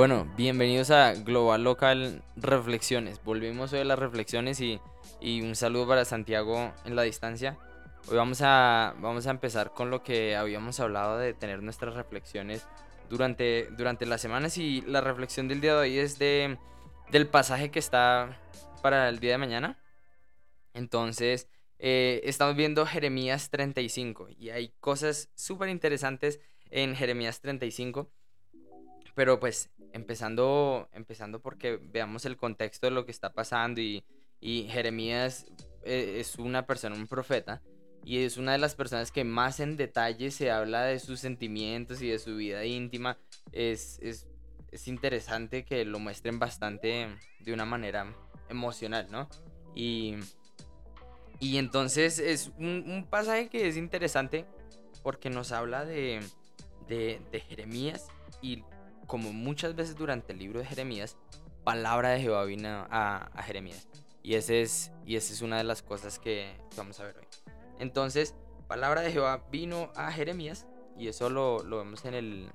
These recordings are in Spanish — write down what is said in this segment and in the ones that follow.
Bueno, bienvenidos a Global Local Reflexiones. Volvemos hoy a las reflexiones y, un saludo para Santiago en la distancia. Hoy vamos a, vamos a empezar con lo que habíamos hablado de tener nuestras reflexiones durante, durante las semanas y la reflexión del día de hoy es de, del pasaje que está para el día de mañana. Entonces, eh, estamos viendo Jeremías 35 y hay cosas súper interesantes en Jeremías 35. Pero pues empezando, empezando porque veamos el contexto de lo que está pasando y, y Jeremías eh, es una persona, un profeta, y es una de las personas que más en detalle se habla de sus sentimientos y de su vida íntima. Es, es, es interesante que lo muestren bastante de una manera emocional, ¿no? Y, y entonces es un, pasaje que es interesante porque nos habla de, de, Jeremías y como muchas veces durante el libro de Jeremías, palabra de Jehová vino a, a Jeremías. Y, ese es, y esa es una de las cosas que vamos a ver hoy. Entonces, palabra de Jehová vino a Jeremías, y eso lo, lo vemos en el,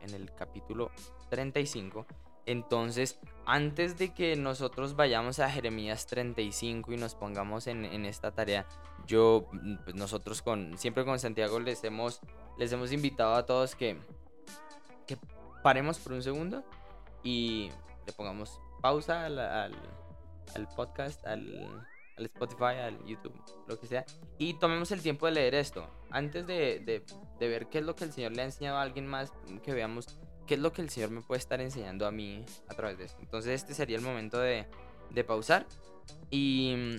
en el capítulo 35. Entonces, antes de que nosotros vayamos a Jeremías 35 y nos pongamos en, en esta tarea, yo, pues nosotros con, siempre con Santiago les hemos, les hemos invitado a todos que, que paremos por un segundo y le pongamos pausa al, al, al podcast, al, al Spotify, al YouTube, lo que sea, y tomemos el tiempo de leer esto. Antes de, de, de, ver qué es lo que el Señor le ha enseñado a alguien más, que veamos qué es lo que el Señor me puede estar enseñando a mí a través de esto. Entonces este sería el momento de, pausar y...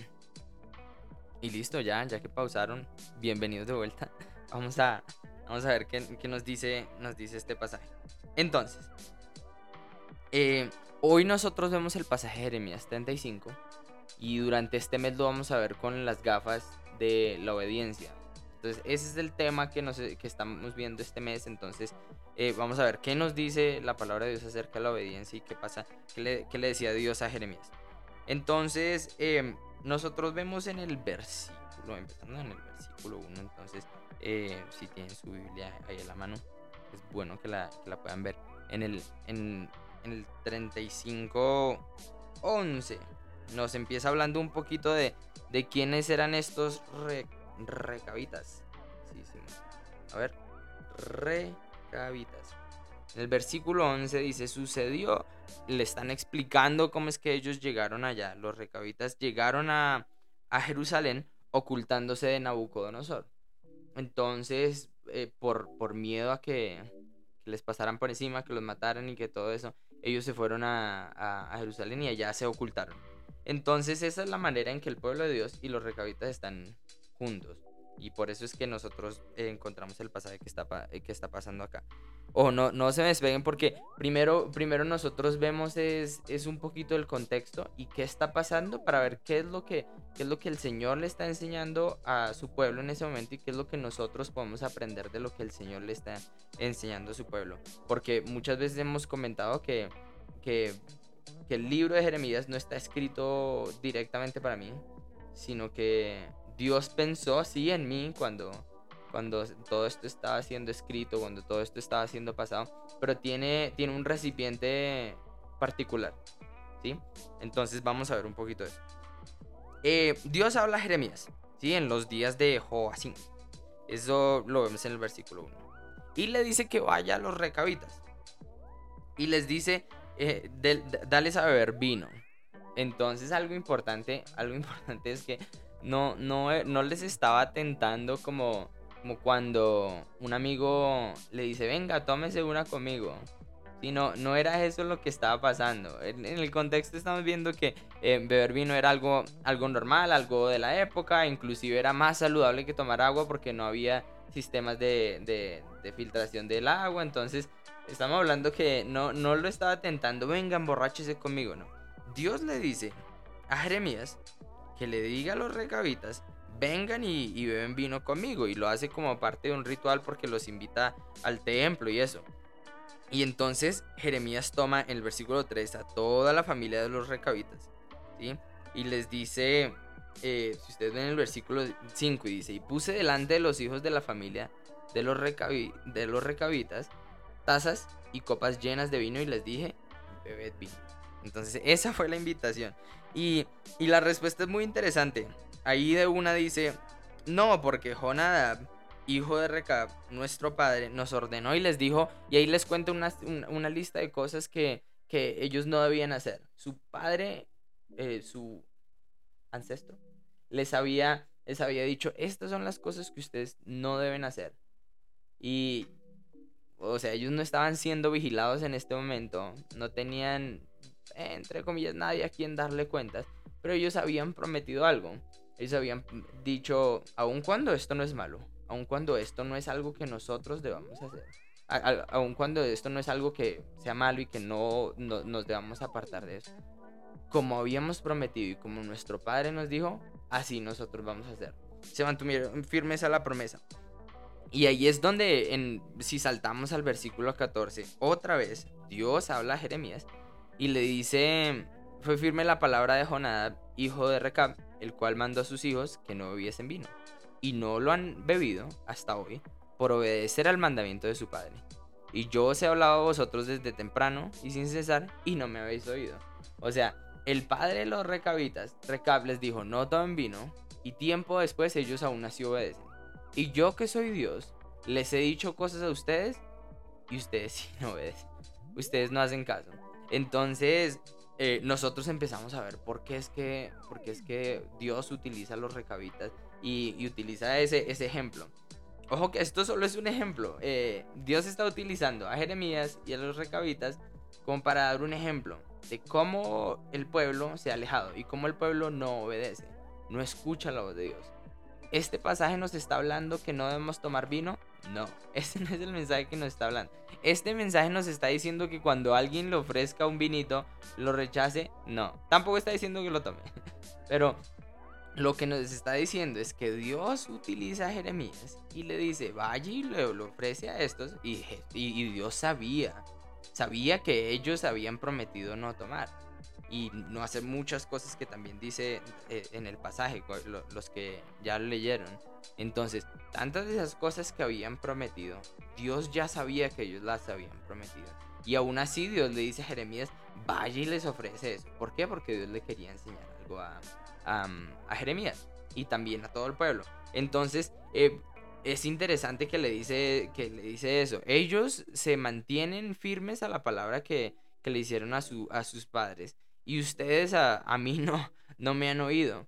Y listo, ya, ya que pausaron, bienvenidos de vuelta. Vamos a, vamos a ver qué, qué nos, dice, nos dice este pasaje. Entonces, eh, hoy nosotros vemos el pasaje de Jeremías 35 y durante este mes lo vamos a ver con las gafas de la obediencia. Ese es el tema que, nos, que estamos viendo este mes. Entonces, eh, vamos a ver qué nos dice la palabra de Dios acerca de la obediencia y qué pasa, qué le, qué le decía Dios a Jeremías. Entonces, eh, nosotros vemos en el versículo, empezando en el versículo 1, entonces, eh, si tienen su Biblia ahí a la mano, es bueno que la, que la puedan ver. En el, en, en el 35, 11 nos empieza hablando un poquito de, de quiénes eran estos recabitas. A ver, recabitas. En el versículo 11 dice, sucedió, le están explicando cómo es que ellos llegaron allá. Los recabitas llegaron a, a Jerusalén ocultándose de Nabucodonosor. Entonces, eh, por, por miedo a que, que, les pasaran por encima, que los mataran y que todo eso, ellos se fueron a, a, a Jerusalén y allá se ocultaron. Entonces esa es la manera en que el pueblo de Dios y los recabitas están juntos. Y por eso es que nosotros encontramos el pasaje que está, eh, que está pasando acá. O no, no se despeguen porque primero, primero nosotros vemos es, es, un poquito el contexto y qué está pasando para ver qué es, lo que, qué es lo que el Señor le está enseñando a su pueblo en ese momento y qué es lo que nosotros podemos aprender de lo que el Señor le está enseñando a su pueblo. Porque muchas veces hemos comentado que que el libro de Jeremías no está escrito directamente para mí, sino que Dios pensó así en mí cuando, cuando todo esto estaba siendo escrito, cuando todo esto estaba siendo pasado, pero tiene, tiene un recipiente particular, ¿sí? Entonces vamos a ver un poquito de eso. Eh, Dios habla a Jeremías, ¿sí? En los días de Joacín. Eso lo vemos en el versículo 1. Y le dice que vaya a los recabitas. Y les dice eh, dales a beber vino. Entonces algo importante, algo importante es que no, no, eh, no les estaba tentando como, como cuando un amigo le dice, venga, tómese una conmigo. Sino, no era eso lo que estaba pasando. En, el contexto estamos viendo que eh, beber vino era algo, algo normal, algo de la época, inclusive era más saludable que tomar agua porque no había sistemas de, de, de filtración del agua. Entonces Estamos hablando que no, no lo estaba tentando, vengan, borráchese conmigo, no. Dios le dice a Jeremías que le diga a los recabitas, vengan y, y, beben vino conmigo. Y lo hace como parte de un ritual porque los invita al templo y eso. Y entonces Jeremías toma el versículo 3 a toda la familia de los recabitas. Y les dice, eh, si ustedes ven el versículo 5 y dice, y puse delante de los hijos de la familia de los, de los recabitas tazas y copas llenas de vino y les dije, bebed vino. Entonces esa fue la invitación. Y, y la respuesta es muy interesante. Ahí de una dice, no, porque Jonadab, hijo de Recab, nuestro padre, nos ordenó y les dijo, y ahí les cuento una, una, lista de cosas que, que, ellos no debían hacer. Su padre, eh, su ancestro, les había, les había dicho, estas son las cosas que ustedes no deben hacer. Y, o sea, ellos no estaban siendo vigilados en este momento, no tenían, entre comillas, nadie a quien darle cuentas, pero ellos habían prometido algo. Ellos habían dicho, aun cuando esto no es malo, aun cuando esto no es algo que nosotros debamos hacer, aun cuando esto no es algo que sea malo y que no, nos debamos apartar de eso, como habíamos prometido y como nuestro Padre nos dijo, así nosotros vamos a hacer. Se mantuvieron firmes a la promesa. Y ahí es donde, en, si saltamos al versículo 14, otra vez Dios habla a Jeremías y le dice, fue firme la palabra de Jonadab, hijo de Recab, el cual mandó a sus hijos que no bebiesen vino, y no lo han bebido hasta hoy, por obedecer al mandamiento de su padre. Y yo os he hablado a vosotros desde temprano y sin cesar, y no me habéis oído. O sea, el padre de los recabitas, Recab, les dijo, no tomen vino, y tiempo después ellos aún así obedecen. Y yo que soy Dios, les he dicho cosas a ustedes, y ustedes sí no obedecen. Ustedes no hacen caso. Entonces, eh, nosotros empezamos a ver por qué es que, por es que Dios utiliza los recabitas y, utiliza ese, ese ejemplo. Ojo que esto solo es un ejemplo. Eh, Dios está utilizando a Jeremías y a los recabitas como para dar un ejemplo de cómo el pueblo se ha alejado y cómo el pueblo no obedece, no escucha la voz de Dios. Este pasaje nos está hablando que no debemos tomar vino. No, ese no es el mensaje que nos está hablando. Este mensaje nos está diciendo que cuando alguien le ofrezca un vinito, lo rechace. No, tampoco está diciendo que lo tome. Pero lo que nos está diciendo es que Dios utiliza a Jeremías y le dice, vaya y le, ofrece a estos. Y, y Dios sabía, sabía que ellos habían prometido no tomar y no hacer muchas cosas que también dice eh, en el pasaje, los que ya leyeron. Entonces, tantas de esas cosas que habían prometido, Dios ya sabía que ellos las habían prometido. Y aún así Dios le dice a Jeremías, vaya y les ofrece eso. ¿Por qué? Porque Dios le quería enseñar algo a, a, Jeremías y también a todo el pueblo. Entonces, eh, es interesante que le, dice, que le dice eso. Ellos se mantienen firmes a la palabra que, que le hicieron a, su, a sus padres y ustedes a, mí no, no me han oído.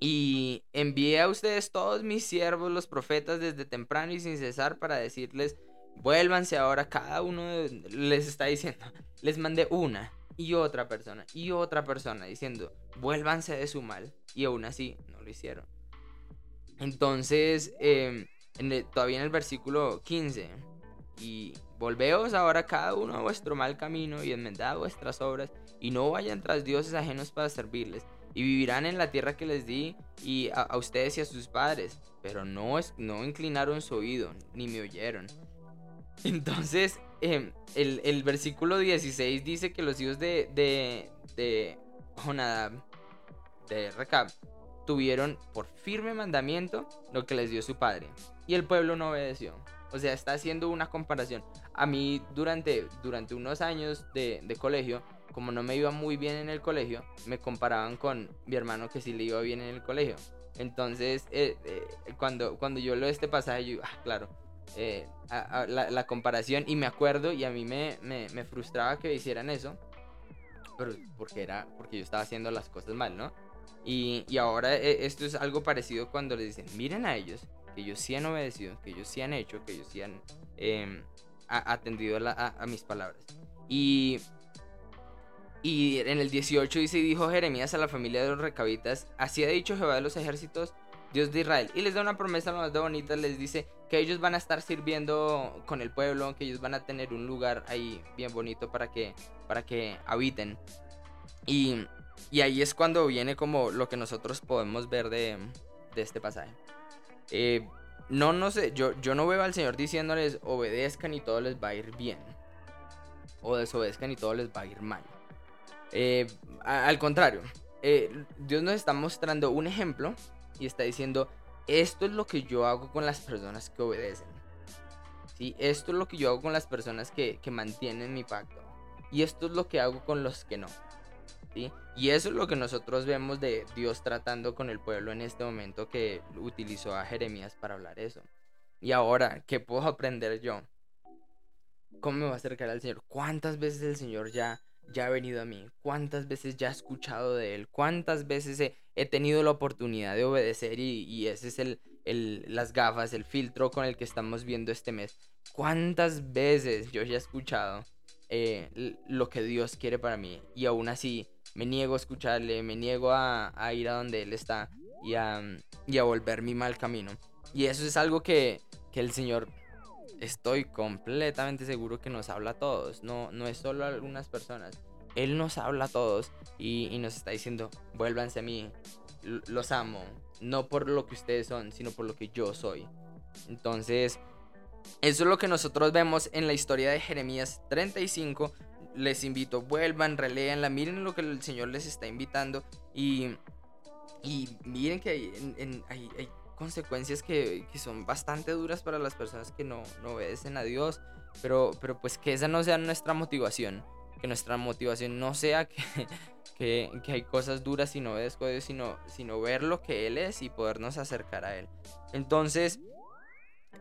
Y envié a ustedes todos mis siervos, los profetas, desde temprano y sin cesar para decirles, vuélvanse ahora, cada uno les está diciendo, les mandé una y otra persona y otra persona diciendo, vuélvanse de su mal. Y aún así no lo hicieron. Entonces, em, todavía en el versículo 15, y volveos ahora cada uno a vuestro mal camino y enmendad vuestras obras y no vayan tras dioses ajenos para servirles, y vivirán en la tierra que les di y a, ustedes y a sus padres, pero no, es, no inclinaron su oído, ni me oyeron. Entonces, em, el, el, versículo 16 dice que los hijos de, de, Jonadab, de Recab, tuvieron por firme mandamiento lo que les dio su padre, y el pueblo no obedeció. O sea, está haciendo una comparación. A mí durante, durante unos años de, de colegio como no me iba muy bien en el colegio, me comparaban con mi hermano que sí le iba bien en el colegio. Entonces, eh, eh, cuando, cuando yo leo este pasaje, yo, ah, claro, eh, la, comparación, y me acuerdo, y a mí me, me, me, frustraba que hicieran eso, pero porque, era, porque yo estaba haciendo las cosas mal, ¿no? Y, y ahora esto es algo parecido cuando les dicen, miren a ellos, que ellos sí han obedecido, que ellos sí han hecho, que ellos sí han em, atendido a, mis palabras. Y y en el 18 dice, dijo Jeremías a la familia de los recabitas, así ha dicho Jehová de los ejércitos, Dios de Israel. Y les da una promesa lo más de bonita, les dice que ellos van a estar sirviendo con el pueblo, que ellos van a tener un lugar ahí bien bonito para que, para que habiten. Y, y ahí es cuando viene como lo que nosotros podemos ver de, de este pasaje. Eh, no, no sé, yo, yo no veo al Señor diciéndoles obedezcan y todo les va a ir bien. O desobedezcan y todo les va a ir mal. Eh, al contrario, eh, Dios nos está mostrando un ejemplo y está diciendo, esto es lo que yo hago con las personas que obedecen. ¿Sí? Esto es lo que yo hago con las personas que, que mantienen mi pacto. Y esto es lo que hago con los que no. Y eso es lo que nosotros vemos de Dios tratando con el pueblo en este momento que utilizó a Jeremías para hablar eso. Y ahora, ¿qué puedo aprender yo? ¿Cómo me voy a acercar al Señor? ¿Cuántas veces el Señor ya, ya ha venido a mí? ¿Cuántas veces ya he escuchado de Él? ¿Cuántas veces he, tenido la oportunidad de obedecer? Y, y ese es el, el, las gafas, el filtro con el que estamos viendo este mes. ¿Cuántas veces yo ya he escuchado eh, lo que Dios quiere para mí? Y aún así me niego a escucharle, me niego a, ir a donde Él está y a, y volver mi mal camino. Y eso es algo que, el Señor estoy completamente seguro que nos habla a todos, no, no es solo a algunas personas. Él nos habla a todos y, nos está diciendo, vuélvanse a mí, los amo, no por lo que ustedes son, sino por lo que yo soy. Entonces, eso es lo que nosotros vemos en la historia de Jeremías 35. Les invito, vuelvan, releanla, miren lo que el Señor les está invitando y, y miren que hay, hay consecuencias que, son bastante duras para las personas que no, obedecen a Dios, pero, pero pues que esa no sea nuestra motivación, que nuestra motivación no sea que, que, hay cosas duras y no obedezco a Dios, sino, sino ver lo que Él es y podernos acercar a Él. Entonces,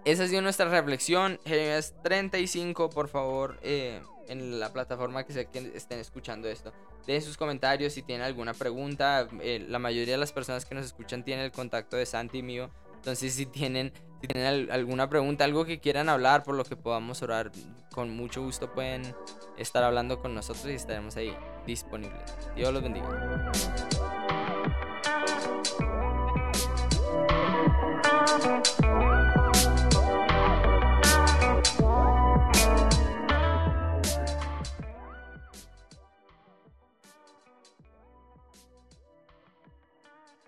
esa ha sido nuestra reflexión. Jeremías 35, por favor, eh, en la plataforma que, que estén escuchando esto. Dejen sus comentarios si tienen alguna pregunta. Eh, la mayoría de las personas que nos escuchan tienen el contacto de Santi y mío. Entonces, si tienen alguna pregunta, algo que quieran hablar, por lo que podamos orar, con mucho gusto pueden estar hablando con nosotros y estaremos ahí disponibles. Dios los bendiga.